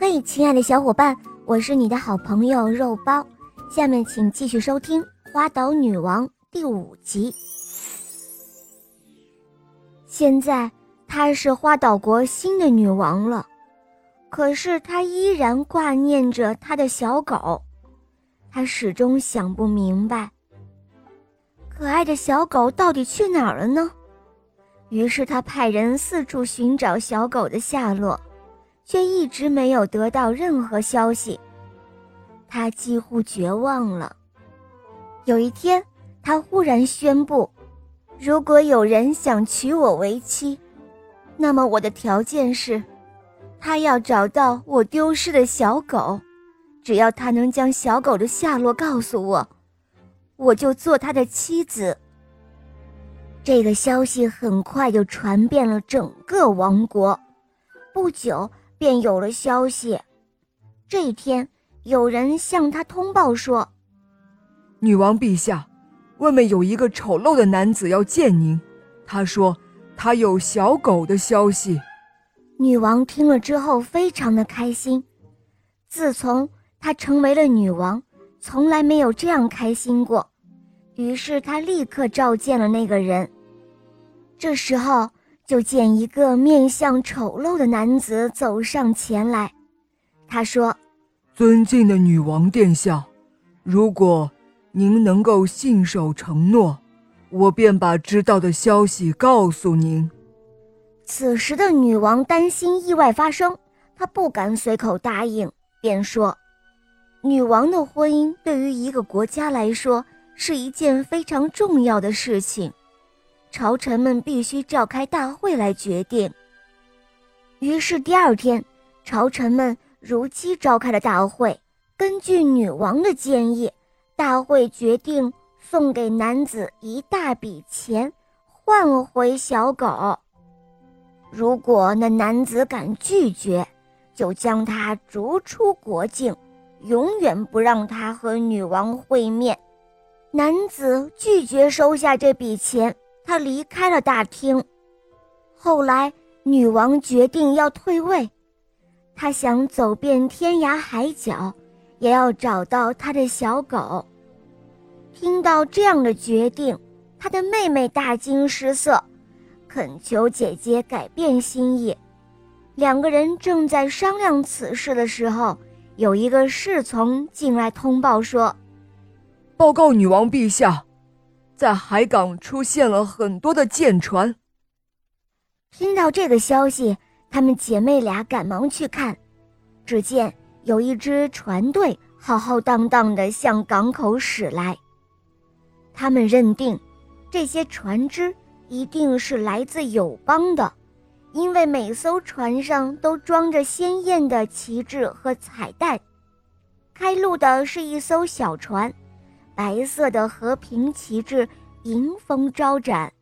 嘿，亲爱的小伙伴，我是你的好朋友肉包。下面请继续收听《花岛女王》第五集。现在她是花岛国新的女王了，可是她依然挂念着她的小狗，她始终想不明白，可爱的小狗到底去哪儿了呢？于是她派人四处寻找小狗的下落。却一直没有得到任何消息，他几乎绝望了。有一天，他忽然宣布：“如果有人想娶我为妻，那么我的条件是，他要找到我丢失的小狗。只要他能将小狗的下落告诉我，我就做他的妻子。”这个消息很快就传遍了整个王国，不久。便有了消息。这一天，有人向他通报说：“女王陛下，外面有一个丑陋的男子要见您。他说他有小狗的消息。”女王听了之后非常的开心。自从她成为了女王，从来没有这样开心过。于是她立刻召见了那个人。这时候。就见一个面相丑陋的男子走上前来，他说：“尊敬的女王殿下，如果您能够信守承诺，我便把知道的消息告诉您。”此时的女王担心意外发生，她不敢随口答应，便说：“女王的婚姻对于一个国家来说是一件非常重要的事情。”朝臣们必须召开大会来决定。于是第二天，朝臣们如期召开了大会。根据女王的建议，大会决定送给男子一大笔钱，换回小狗。如果那男子敢拒绝，就将他逐出国境，永远不让他和女王会面。男子拒绝收下这笔钱。他离开了大厅。后来，女王决定要退位，她想走遍天涯海角，也要找到她的小狗。听到这样的决定，她的妹妹大惊失色，恳求姐姐改变心意。两个人正在商量此事的时候，有一个侍从进来通报说：“报告女王陛下。”在海港出现了很多的舰船。听到这个消息，她们姐妹俩赶忙去看，只见有一支船队浩浩荡荡地向港口驶来。他们认定，这些船只一定是来自友邦的，因为每艘船上都装着鲜艳的旗帜和彩带。开路的是一艘小船。白色的和平旗帜迎风招展。